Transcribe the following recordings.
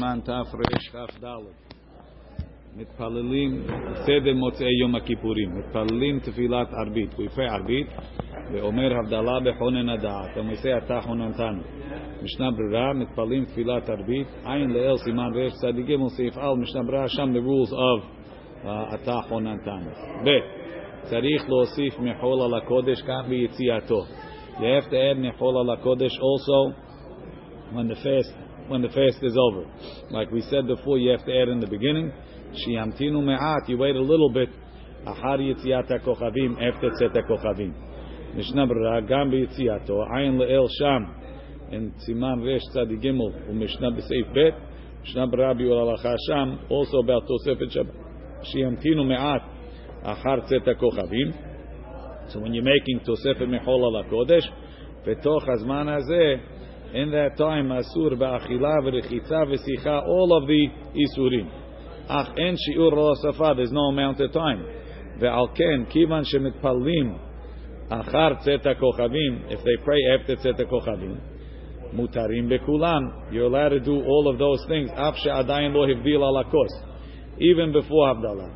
סימן תרכ"ד. מתפללים סדר מוצאי יום הכיפורים, מתפללים תפילת ערבית, we pray ערבית, ואומר הבדלה בכונן הדעת, ומעשה אתה חוננתנו. משנה ברירה, מתפללים תפילת ערבית, עין לאל סימן ר' צדיק ג' סעיף א', משנה ברירה, שם the rules of uh, אתה חוננתנו. ב. צריך להוסיף מחול על הקודש גם ביציאתו. You have to add מחול על הקודש also when the fast when the fast is over. Like we said before, you have to add in the beginning. Shiamtinu me'at, you wait a little bit. Ahar yitziat kochavim, after tzet kochavim. Mishnah Berurah, gam b'yitziato, ayin le'el sham, in Siman Resh Tzadi Gimel, u'Mishnah b'seif bet, Mishnah Berurah bi'ur alacha sham, also about Tosefet Shabbat. Shiamtinu me'at, ahar tzet kochavim. So when you're making Tosefet mechol ala kodesh, v'toch hazman hazeh, in that time, asur ba'achila v'rechitza v'sicha, all of the isurim. Ach en shiur lo there's no amount of time. Ve'al ken, kivan shemitpalim achar tzeta kochavim, if they pray after tzeta kochavim, mutarim bekulam, you're allowed to do all of those things, af she'adayin lo hivdil alakos, even before Havdalah.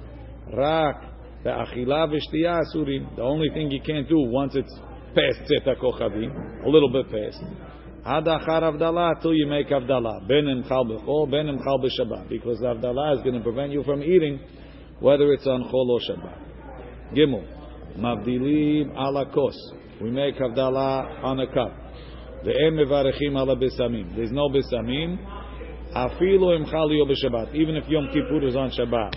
Rak, ve'achila v'shtiya asurim, the only thing you can't do once it's past tzeta kochavim, a little bit past, Ad achar avdala till you make avdala. Ben im chal b'chol, ben im chal b'shabbat. Because the avdala is going to prevent you from eating, whether it's on chol or Shabbat. Gimel. Mavdilim ala kos. We make avdala on a cup. Ve'em mevarechim ala besamim. There's no besamim. Afilu im chal b'shabbat. Even if Yom Kippur is on Shabbat.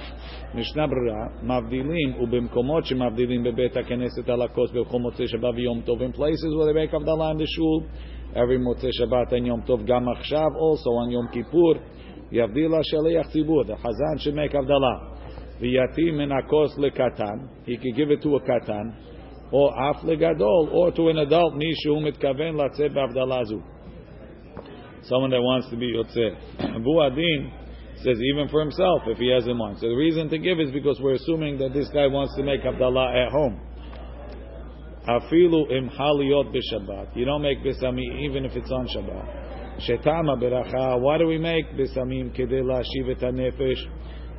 משנה ברירה, מבדילים, ובמקומות שמבדילים בבית הכנסת על הכוס בכל מוצאי שבת ויום טוב, in places where they make הבדלה in the shul, every Motzei Shabbat and Yom Tov, Gam Achshav, also on Yom Kippur, Yavdil Shaliach Tzibur, the Chazan should make Avdalah. V'yatim min akos lekatan, he could give it to a katan, or af legadol, or to an adult, nishu mitkaven latzeh b'avdalazu. Someone that wants to be yotzeh. Abu Adin says even for himself, if he has in mind. So the reason to give is because we're assuming that this guy wants to make Avdalah at home. Afilu im haliyot b'Shabbat. You don't make besamim even if it's on Shabbat. Shetama beracha. Why do we make besamim kedei lashiv et hanefesh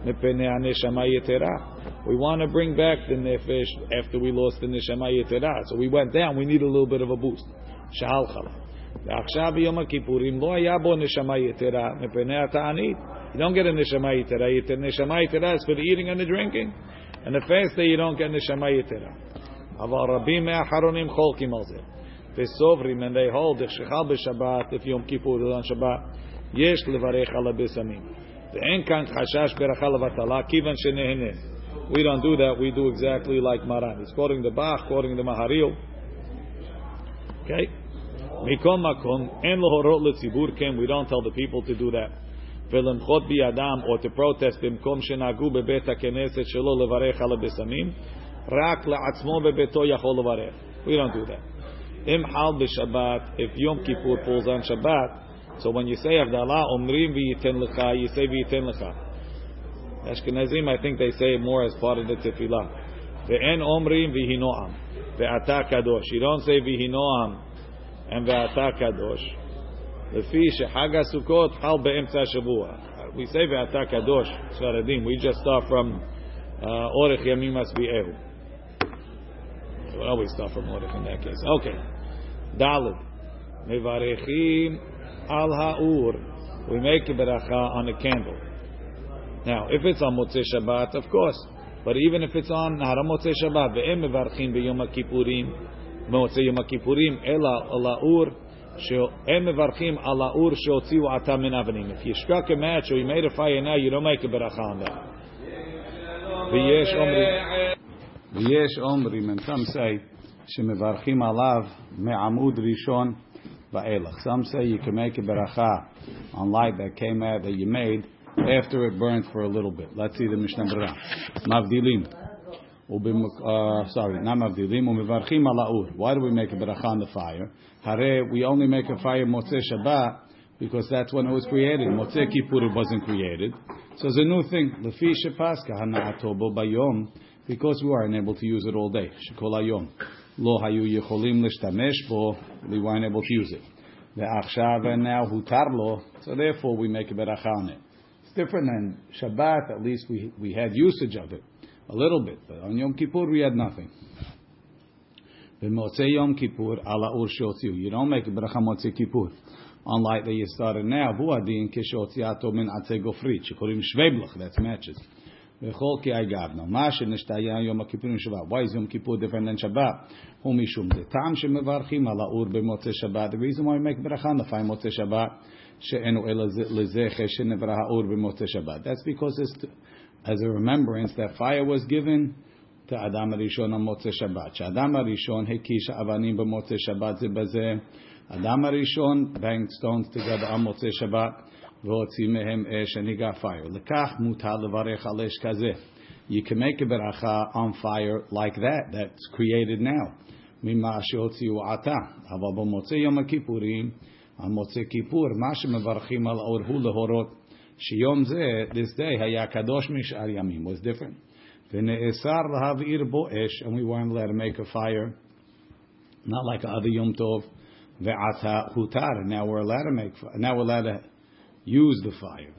mepnei haneshama yetera? We want to bring back the nefesh after we lost the neshama yetera. So we went down. We need a little bit of a boost. Shal chala. ועכשיו ביום הכיפורים לא היה בו נשמה יתרה מפני התענית. You don't get a neshama yitera. Neshama yitera is for the eating and the drinking. And the fast day you don't get neshama yitera. אבל רבים מהאחרונים חולקים על זה. וסוברים, and they hold, שחל בשבת, if יום כיפור is on שבת, יש לברך על הבשמים. ואין כאן חשש ברכה לבטלה, כיוון שנהנה. We don't do that, we do exactly like Maran. He's quoting the Bach, quoting the Maharil. Okay? מכל מקום, אין להורות לציבור כן, we don't tell the people to do that. ולמחות בידם, or to protest, במקום שנהגו בבית הכנסת שלא לברך על הבשמים, רק לעצמו בביתו יכול לברך. We don't do that. אם חל בשבת, if Yom Kippur falls on Shabbat, so when you say Avdallah, אומרים וייתן לך, you say וייתן לך. Ashkenazim, I think they say more as part of the tefillah. ואין אומרים ויהי נועם, ואתה קדוש. You don't say ויהי נועם and ואתה קדוש. לפי שחג הסוכות חל באמצע השבוע. We say ואתה קדוש, ספרדים. We just start from אורך ימים משביעהו. We always start from order in that case. Okay. Dalid. Mevarechim al ha'ur. We make a beracha on a candle. Now, if it's on Motzei Shabbat, of course. But even if it's on Hara Motzei Shabbat, ve'em mevarchim be'yom ha'kippurim, Motzei yom ha'kippurim, ela al ha'ur, הם מברכים על האור שהוציאו עתה מן אבנים. If you struck a match or you made a fire now, you don't make a beracha on that. ויש אומרים... ויש אומרים, and some say, שמברכים עליו מעמוד ראשון ואילך. Some say you can make a beracha on light that came out that you made after it burned for a little bit. Let's see the Mishnah Berurah. מבדילים. Uh, sorry, not מבדילים, ומברכים על האור. Why do we make a beracha on the fire? הרי we only make a fire מוצא Shabbat because that's when it was created. מוצא Kippur wasn't created. So it's a new thing. לפי שפסקה הנעתו בו ביום because we weren't able to use it all day. Shekol hayom. Lo hayu yicholim l'shtamesh bo. We weren't able to use it. Ve'achshav, and now hutarlo. So therefore, we make a beracha on it. It's different than Shabbat. At least we we had usage of it a little bit, but on Yom Kippur we had nothing. B'motzei Yom Kippur ala ur shotziu. You don't make a beracha motzei Kippur. Unlike that you started now, hu adin kishotziato min atzei gofrit. Shikorim shveblach. That's matches. Why is Yom Kippur different than Shabbat? The reason why we make beracha on the fine motzei Shabbat. That's because it's as a remembrance that fire was given to Adam Rishon on Motzei Shabbat. Adam Rishon hekish avanim b'motzei Shabbat. Adam Rishon banged stones together on Motzei Shabbat. והוציא מהם אש and he got fire. לכך מותר לברך על אש כזה. You can make a beracha on fire like that, that's created now. ממה שהוציאו עתה. אבל במוצאי יום הכיפורים, על מוצאי כיפור, מה שמברכים על האור הוא להורות שיום זה, this day, היה קדוש משאר ימים, was different. ונאסר להבעיר בו אש, and we weren't allowed to make a fire, not like other Yom Tov, ועתה הותר, now we're allowed to make, now we're allowed to use the fire.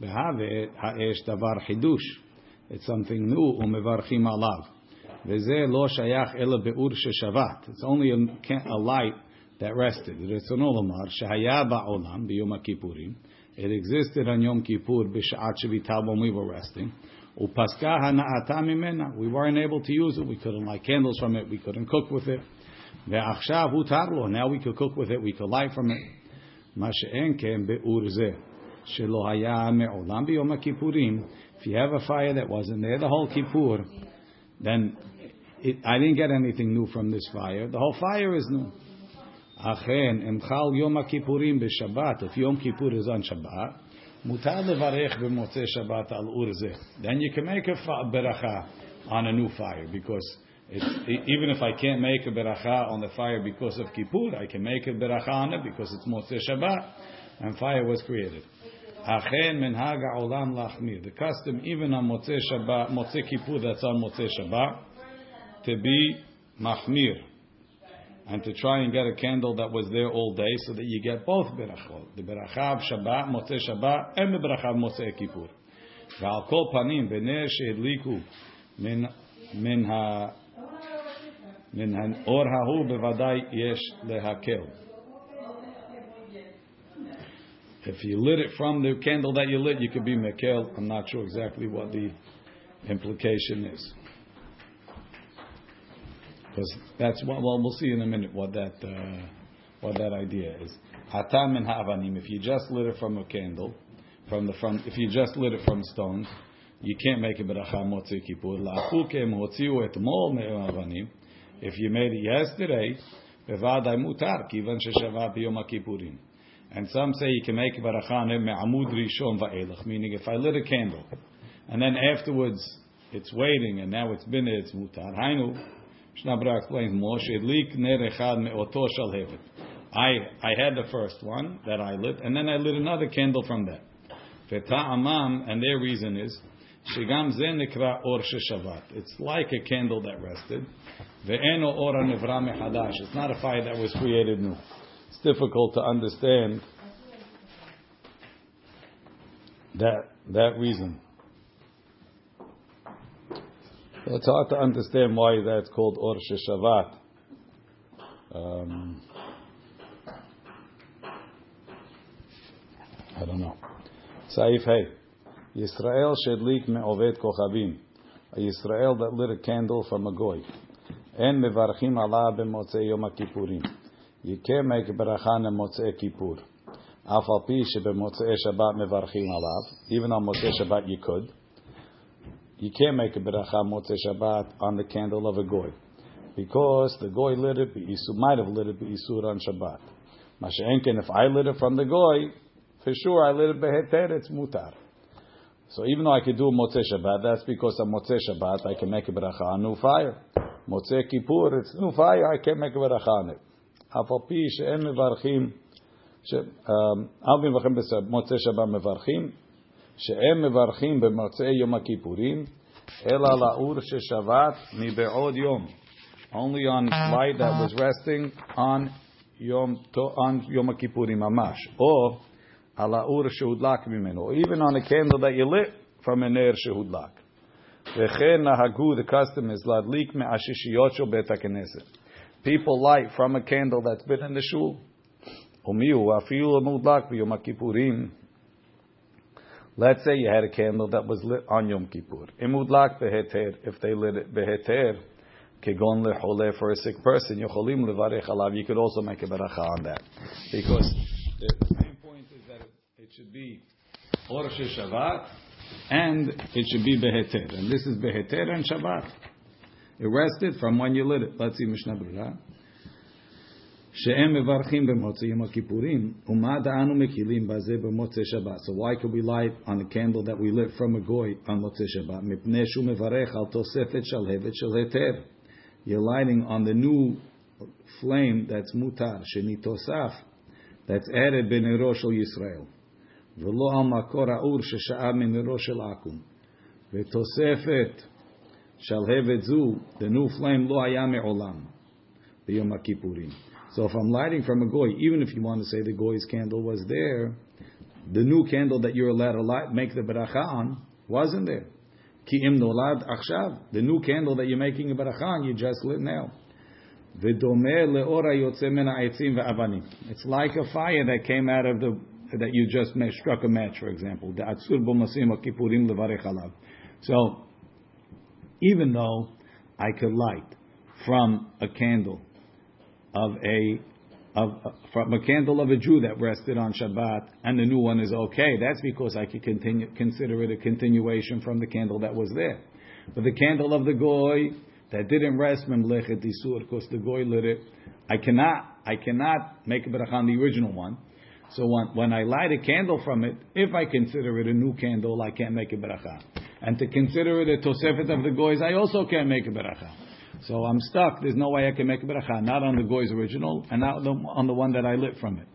Behave ha'esh davar chidush. It's something new, umevarchim alav. Veze lo shayach ela be'ur sheshavat. It's only a, a light that rested. Retzonol omar shehaya ba'olam biyom kippurim. It existed on Yom Kippur b'sha'at shevitah when we were resting. Upaska hana'ata mimena. We weren't able to use it. We couldn't light candles from it. We couldn't cook with it. Ve'achshav hutarlo. Now we could cook with it. We could light from it. Ma she'en ken be'ur zeh. Shelo haya me'olam b'yom kippurim. If you have a fire that wasn't there the whole Kippur, then it, I didn't get anything new from this fire. The whole fire is new. אכן, אם חל יום הכיפורים בשבת, if יום כיפור is on שבת, מותר לברך במוצאי שבת על אור זה. Then you can make a beracha on a new fire, because it's, even if I can't make a beracha on the fire because of Kippur, I can make a beracha on it because it's Motzei Shabbat, and fire was created. אכן מנהג העולם להחמיר. The custom, even on Motzei Shabbat, Motzei Kippur that's on Motzei Shabbat, to be mahmir and to try and get a candle that was there all day so that you get both berachot, the beracha of Shabbat, Motzei Shabbat, and the beracha of Motzei Kippur. ועל כל פנים, בנר שהדליקו מן, מן, ה, מן האור ההוא בוודאי יש להקל. If you lit it from the candle that you lit, you could be mekel. I'm not sure exactly what the implication is. Because that's what, well, we'll see in a minute what that uh, what that idea is. Hatam and havanim. If you just lit it from a candle, from the from, if you just lit it from stones, you can't make a beracha motzei kippur. La'achukem hotziu etmol me'avanim. If you made it yesterday, bevadai mutar kivan sheshava biyom kippurim. And some say you can make it me'amud rishon va'elach, meaning if I lit a candle, and then afterwards it's waiting, and now it's been it's mutar. Hainu. Shnabra explains Moshe lik ner echad me'oto shalhevet. I I had the first one that I lit, and then I lit another candle from that. Amam, and their reason is shigam ze nikra or sheshavat. It's like a candle that rested. Ve'eno ora nevra mehadash. It's not a fire that was created new. It's difficult to understand that that reason. So it's hard to understand why that's called Or Shavat. Um, I don't know. Saif Hey. Yisrael shedlik me'oved kochavim. A Yisrael that lit a candle from a goy. En mevarchim Allah b'motzei yom kippurim. You can't make a beracha on motzei kippur. Af al pi. Even on motzei Shabbat you could you can't make a beracha motzei Shabbat on the candle of a goy, because the goy lit it, Isur might have lit it Isur on Shabbat. Masha'enkin, if I lit it from the goy, for sure I lit it beheter, it's mutar. So even though I could do motzei Shabbat, that's because on motzei Shabbat I can make a beracha on new fire. Motzei Kippur, it's new fire, I can't make a beracha on it. Afal pi she'en mevarchim, אל מברכים במוצאי שבת מברכים, שהם מברכים במוצאי יום הכיפורים, אלא לאור ששבת מבעוד יום. Only on light that was resting on Yom, on Yom Kippurim Mamash, or ala ur shehudlak mimenu, or even on a candle that you lit from a ner shehudlak. V'chen nahagu, the custom is ladlik me'ashishiyot shel bet HaKnesset. People light from a candle that's been in the shul. Umiu afilu mudlak b'Yom Kippurim. Let's say you had a candle that was lit on Yom Kippur. Imudlak beheter, if they lit it beheter, kegon lechole for a sick person, yocholim levarech alav. You could also make a beracha on that, because the main point is that it should be or Shabbat, and it should be beheter, and this is beheter and Shabbat. It rested from when you lit it. Let's see Mishnah Berurah. שהם מברכים במוצאי יום הכיפורים, ומה דענו מקילים בזה במוצאי שבת. So why could we light on a candle that we lit from a goy on מוצאי שבת? מפני שהוא מברך על תוספת שלהבת של היתר. You're lighting on the new flame that's mutar, שנתוסף, that's added בנרו של ישראל. ולא על מקור האור ששאב מנרו של עכו"ם. ותוספת שלהבת זו, the new flame לא היה מעולם ביום הכיפורים. So if I'm lighting from a goy, even if you want to say the goy's candle was there, the new candle that you're allowed to light, make the beracha on wasn't there. Ki im nolad achshav, the new candle that you're making a beracha on, you just lit now. It's like a fire that came out of the that you just struck a match, for example. So, even though I could light from a candle of a of, from a candle of a Jew that rested on Shabbat, and the new one is okay. That's because I could continue, consider it a continuation from the candle that was there. But the candle of the goy that didn't rest memlechet disur, because the goy lit it, I cannot I cannot make a bracha on the original one. So when, when I light a candle from it, if I consider it a new candle, I can't make a bracha. And to consider it a tosefet of the goys, I also can't make a bracha. So I'm stuck. There's no way I can make a bracha. Not on the goy's original, and not on the one that I lit from it.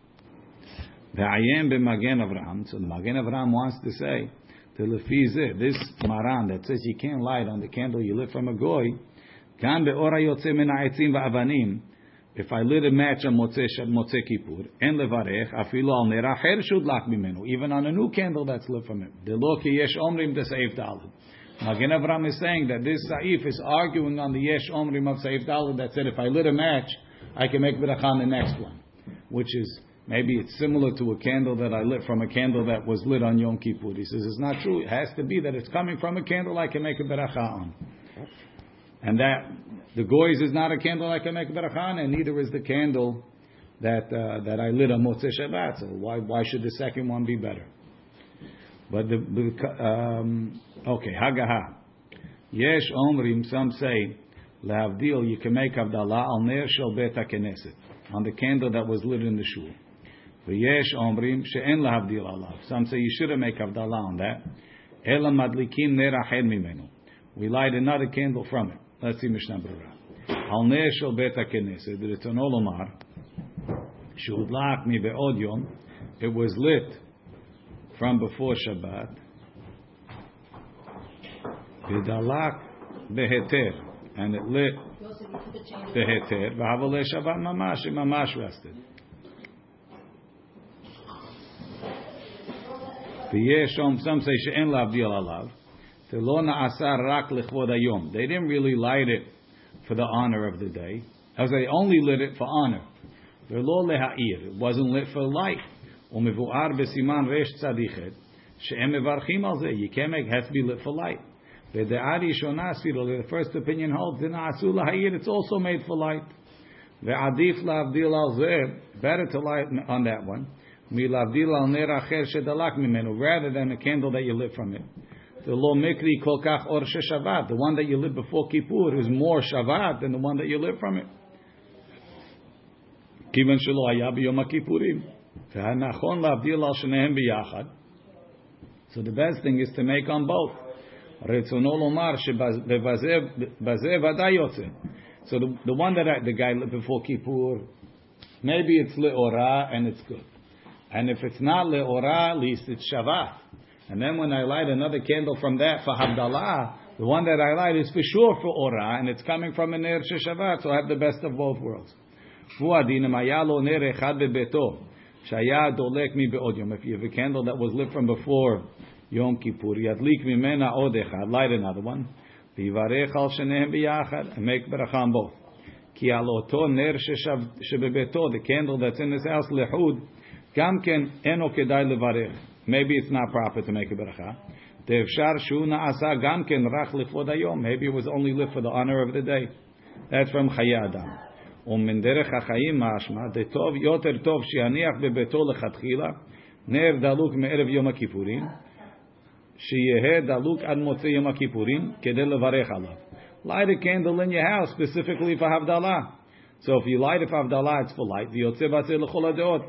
The ayem b'magen Avraham. So the magen Avraham wants to say to lefize this maran that says you can't light on the candle you lit from a goy. Kan be'ora yotze min ha'etzim va'avanim. If I lit a match on Motzei, Motzei Kippur, and levarech, afilu al ner acher shudlak mimenu, even on a new candle that's lit from it. The lo ki yesh omrim deseif dalid. Magen Avram is saying that this Saif is arguing on the Yesh Omrim of Saif Dalit that said if I lit a match, I can make Beracha on the next one, which is maybe it's similar to a candle that I lit from a candle that was lit on Yom Kippur. He says it's not true. It has to be that it's coming from a candle I can make a Beracha on. And that the goys is not a candle I can make a Beracha and neither is the candle that uh, that I lit on Motzei Shabbat. So why why should the second one be better? But the, um, okay, Hagaha. Yesh Omrim, some say, Lehavdil, you can make Havdalah al Ner Shel Bet on the candle that was lit in the shul. Yesh Omrim, She'en Lehavdil Allah. Some say you shouldn't make Havdalah on that. Ela Madlikim Ner Ahed Mimenu. We light another candle from it. Let's see Mishnah Berurah. Al Ner Shel Bet HaKnesset, the Ritzon Olomar, Shehudlak Mi Be'od Yom, it was lit from before Shabbat. Vidalak beheter, and it lit beheter. V'havale Shabbat mamash, it mamash rested. Some say she'en lavdil alav. They didn't really light it for the honor of the day, as they only lit it for honor. It wasn't lit for light. You can't make it has to be lit for light. The first opinion holds it's also made for light. Better to light on that one. Rather than a candle that you lit from it. The lo mikri kol kach or Shabbat, the one that you lit before Kippur is more Shabbat than the one that you lit from it. כיוון שלא היה ביום הכיפורים. So the best thing is to make on both. So the, the one that I, the guy lit before Kippur, maybe it's leora and it's good. And if it's not leora, at least it's Shabbat. And then when I light another candle from that for Havdalah, the one that I light is for sure for Ora, and it's coming from an Ner Shabbat, so I have the best of both worlds. והוא הדין אם היה לו נר אחד בביתו, שהיה דולק מבעוד יום, if you have a candle that was lit from before יום כיפור, ידליק ממנה עוד אחד, light another one, ויברך על שניהם ביחד, and make ברכה on both. כי על אותו נר ששב, שבביתו, the candle that's in his house, לחוד, גם כן אינו כדאי לברך. Maybe it's not proper to make a beracha. Tevshar shu na'asa rach. Maybe it was only lit for the honor of the day. That's from Chayei Adam. ומן דרך החיים משמע, דטוב, יותר טוב שיניח בביתו לכתחילה, נר דלוק מערב יום הכיפורים, שיהא דלוק עד מוצאי יום הכיפורים, כדי לברך עליו. Light a candle in your house specifically for Havdalah. So if you light it for Havdalah, it's for light. ויוצא בעצר לכל הדעות.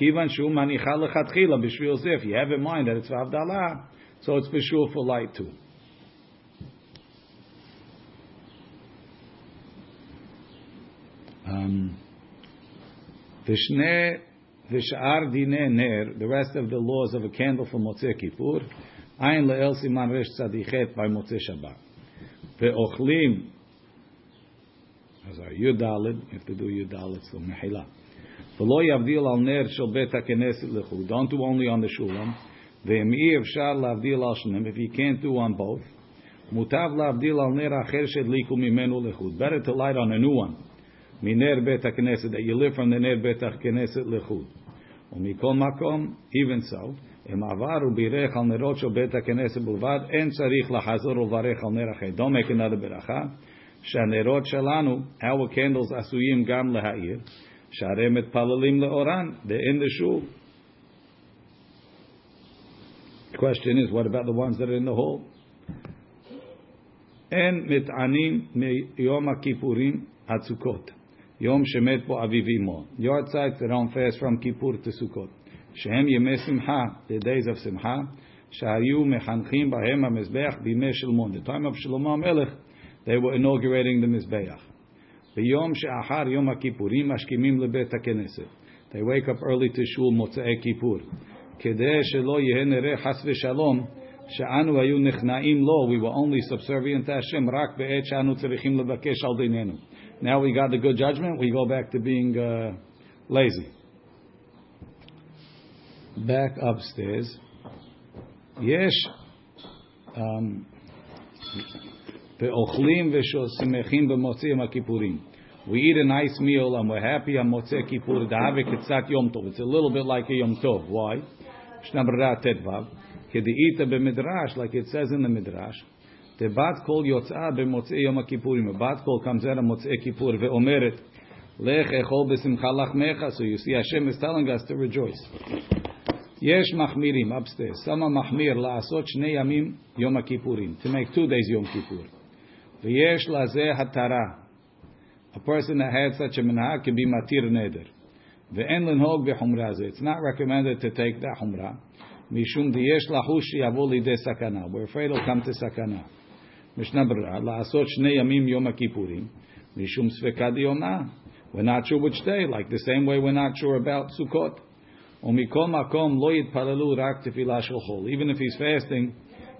Kivan shu manicha lechatchila b'shvil zif. You have in mind that it's v'avdalah, so it's b'shul for light too. Um, V'shne Vishne v'shar dine ner, the rest of the laws of a candle for Motzei Kippur, ein le'el siman resh tzadichet by Motzei Shabbat. Ve'ochlim, as our Yudalid, you have to do Yudalid, for mehila. V'lo yavdil al ner shel bet ha-knesset lechu. Don't do only on the shulam. Ve'emi efshar lavdil al shnem. If you can't do on both. Mutav lavdil al ner acher shedliku mimenu lechud. Better to light on a new one. Miner bet ha-knesset, that you live from the ner bet ha-knesset lechud. ומכל מקום, even so, אם עבר ובירך על נרות של בית הכנסת בלבד, אין צריך לחזור ולברך על נר אחר. Don't make another ברכה. שהנרות שלנו, our candles עשויים גם להאיר. שהרי מתפללים לאורן, they're in the shul. The question is, what about the ones that are in the hall? אין מתענים מיום הכיפורים הצוקות. יום שמת בו אביו אמו. Yortzeit, they don't fast from Kippur to Sukkot. שהם ימי שמחה, the days of שמחה, שהיו מחנכים בהם המזבח בימי שלמון. The time of שלמה המלך, they were inaugurating the מזבח. Yom she'achar Yom HaKippurim mashkimim lebet haKeneset. They wake up early to shul Motzei Kippur. Kedei. We were only subservient to Hashem rak be'et. Now we got the good judgment. We go back to being uh, lazy. Back upstairs. Yes. Um, ואוכלים ושמחים במוצאי יום הכיפורים. We eat a nice meal and we're happy on Motzei Kippur. Da'ave Kitzat Yom Tov. It's a little bit like a Yom Tov. Why? Shnabra Tetvav. Kedi'ita b'midrash, like it says in the midrash. The bat kol yotzah b'motzei Yom Kippurim. A bat kol comes out of Motzei Kippur ve'omeret. Lech echol b'simcha lachmecha. So you see Hashem is telling us to rejoice. יש מחמירים upstairs. Some מחמיר לעשות שני ימים יום הכיפורים. To make two days יום כיפור. V'yesh laze hatara. A person that had such a minhag can be matir neder. V'en linhog v'humra It's not recommended to take that humra. Mishum diyesh lahush yavo lidei sakana. We're afraid it'll come to sakana. Mishnah Brera. La'asot shnei yamim yom kippurim. Mishum sveka diyomah. We're not sure which day, like the same way we're not sure about Sukkot. Even if he's fasting,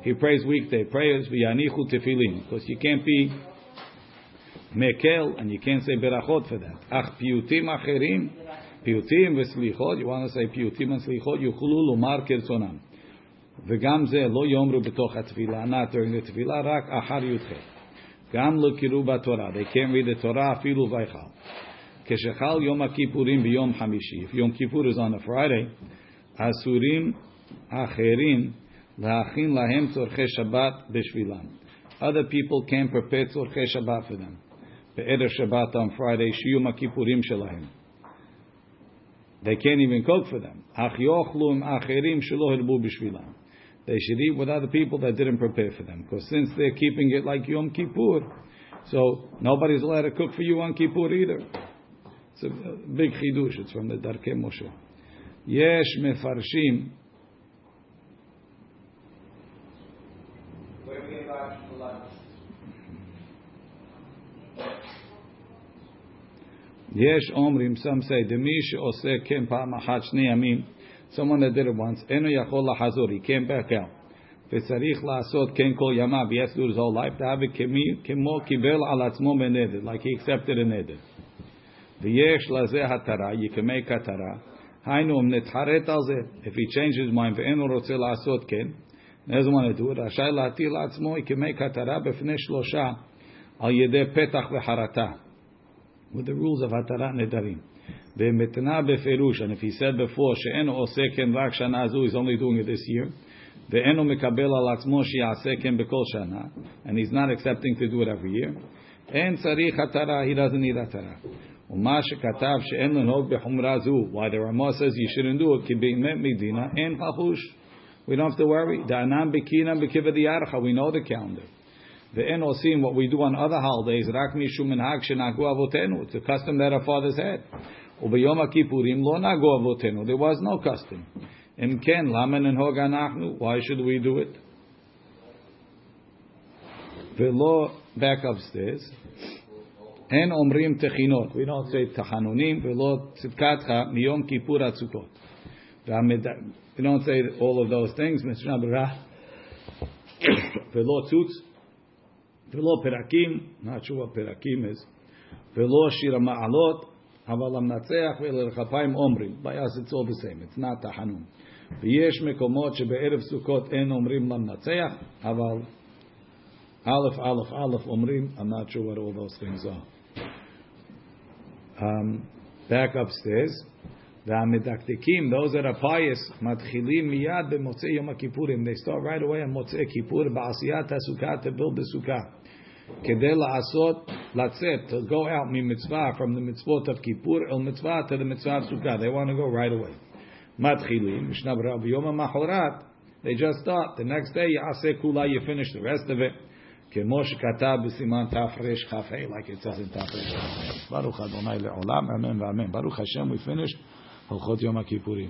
he prays weekday prayers, ויניחו תפילין. Because you can't be מקל, and you can't say berachot for that. אך פיוטים אחרים, פיוטים וסליחות, you want to say פיוטים וסליחות, יוכלו לומר כרצונם. וגם זה לא יאמרו בתוך התפילה, not during the תפילה, רק אחר י"ח. גם לא קראו בתורה, they can't read the Torah אפילו ויכל. כשחל יום הכיפורים ביום חמישי, if יום כיפור is on a Friday, אסורים אחרים other people can prepare tzorchei Shabbat for them. Be'eder Shabbat on Friday, Shiyum makipurim shelahem. They can't even cook for them. Ach yochlu acherim shelo hirbu b'shvilam. They should eat with other people that didn't prepare for them. Because since they're keeping it like Yom Kippur, so nobody's allowed to cook for you on Kippur either. It's a big chidush. It's from the Darkei Moshe. Yesh mefarshim Yesh omrim, some say, Demi she'oseh ken pa'am achat shnei yamim. Someone that did it once, eno yachol lahazor, he came back out. וצריך לעשות כן כל ימיו, he has to do his whole life, דאבי כמו קיבל על עצמו בנדר, like he accepted a נדר. ויש לזה התרה, you can make התרה. היינו, אם נתחרט על זה, if he changes his mind ואין הוא רוצה לעשות כן, doesn't want to do it, רשאי להטיל לעצמו, he can make התרה בפני שלושה על ידי פתח וחרטה. with the rules of התרת נדרים. ומתנה בפירוש, and if he said before שאינו עושה כן רק שנה זו, he's only doing it this year, ואינו מקבל על עצמו שיעשה כן בכל שנה, and he's not accepting to do it every year, אין צריך התרה, he doesn't need התרה. ומה שכתב שאין לנהוג בחומרה זו, why the Ramah says you shouldn't do it, כי באמת מדינה, אין חחוש. We don't have to worry. דענן בקינן בקבע דיארחה, we know the calendar. Ve'en osim, what we do on other holidays, rak mishum minhag shenagu avotenu. It's a custom that our fathers had. U'beyom kippurim lo nagu. There was no custom. Imken lamen and hog anachnu. Why should we do it? Ve'lo, back upstairs. En omrim techinot. We don't say tachanunim. Ve'lo tzidkatcha miyom kippur atzukot. We don't say all of those things. Mishnah Berurah. Ve'lo tzutz. ולא פרקים. not sure what פרקים is. ולא שיר המעלות. אבל המנצח ולרחפיים אומרים. ביאס it's all the same. It's not תחנון. ויש מקומות שבערב סוכות אין אומרים למנצח, אבל א', א', א', אומרים, I'm not sure what all those things are. Um, back upstairs, והמדקדקים, those that are pious, מתחילים מיד במוצאי יום הכיפורים. They start right away on מוצאי כיפור בעשיית הסוכה, to build בסוכה. כדי לעשות, לצאת, to go out ממצווה, from the מצוות of כיפור אל מצווה to the מצווה of סוכה. They want to go right away. מתחילים, משנה ברורה, ביום המחרת, they just start. The next day, יעשה כולה, you finish the rest of it. כמו שכתב בסימן תרכ"ה, like it says in תרכ"ה. ברוך אדוני לעולם, אמן ואמן. ברוך השם, we finished הלכות יום הכיפורים.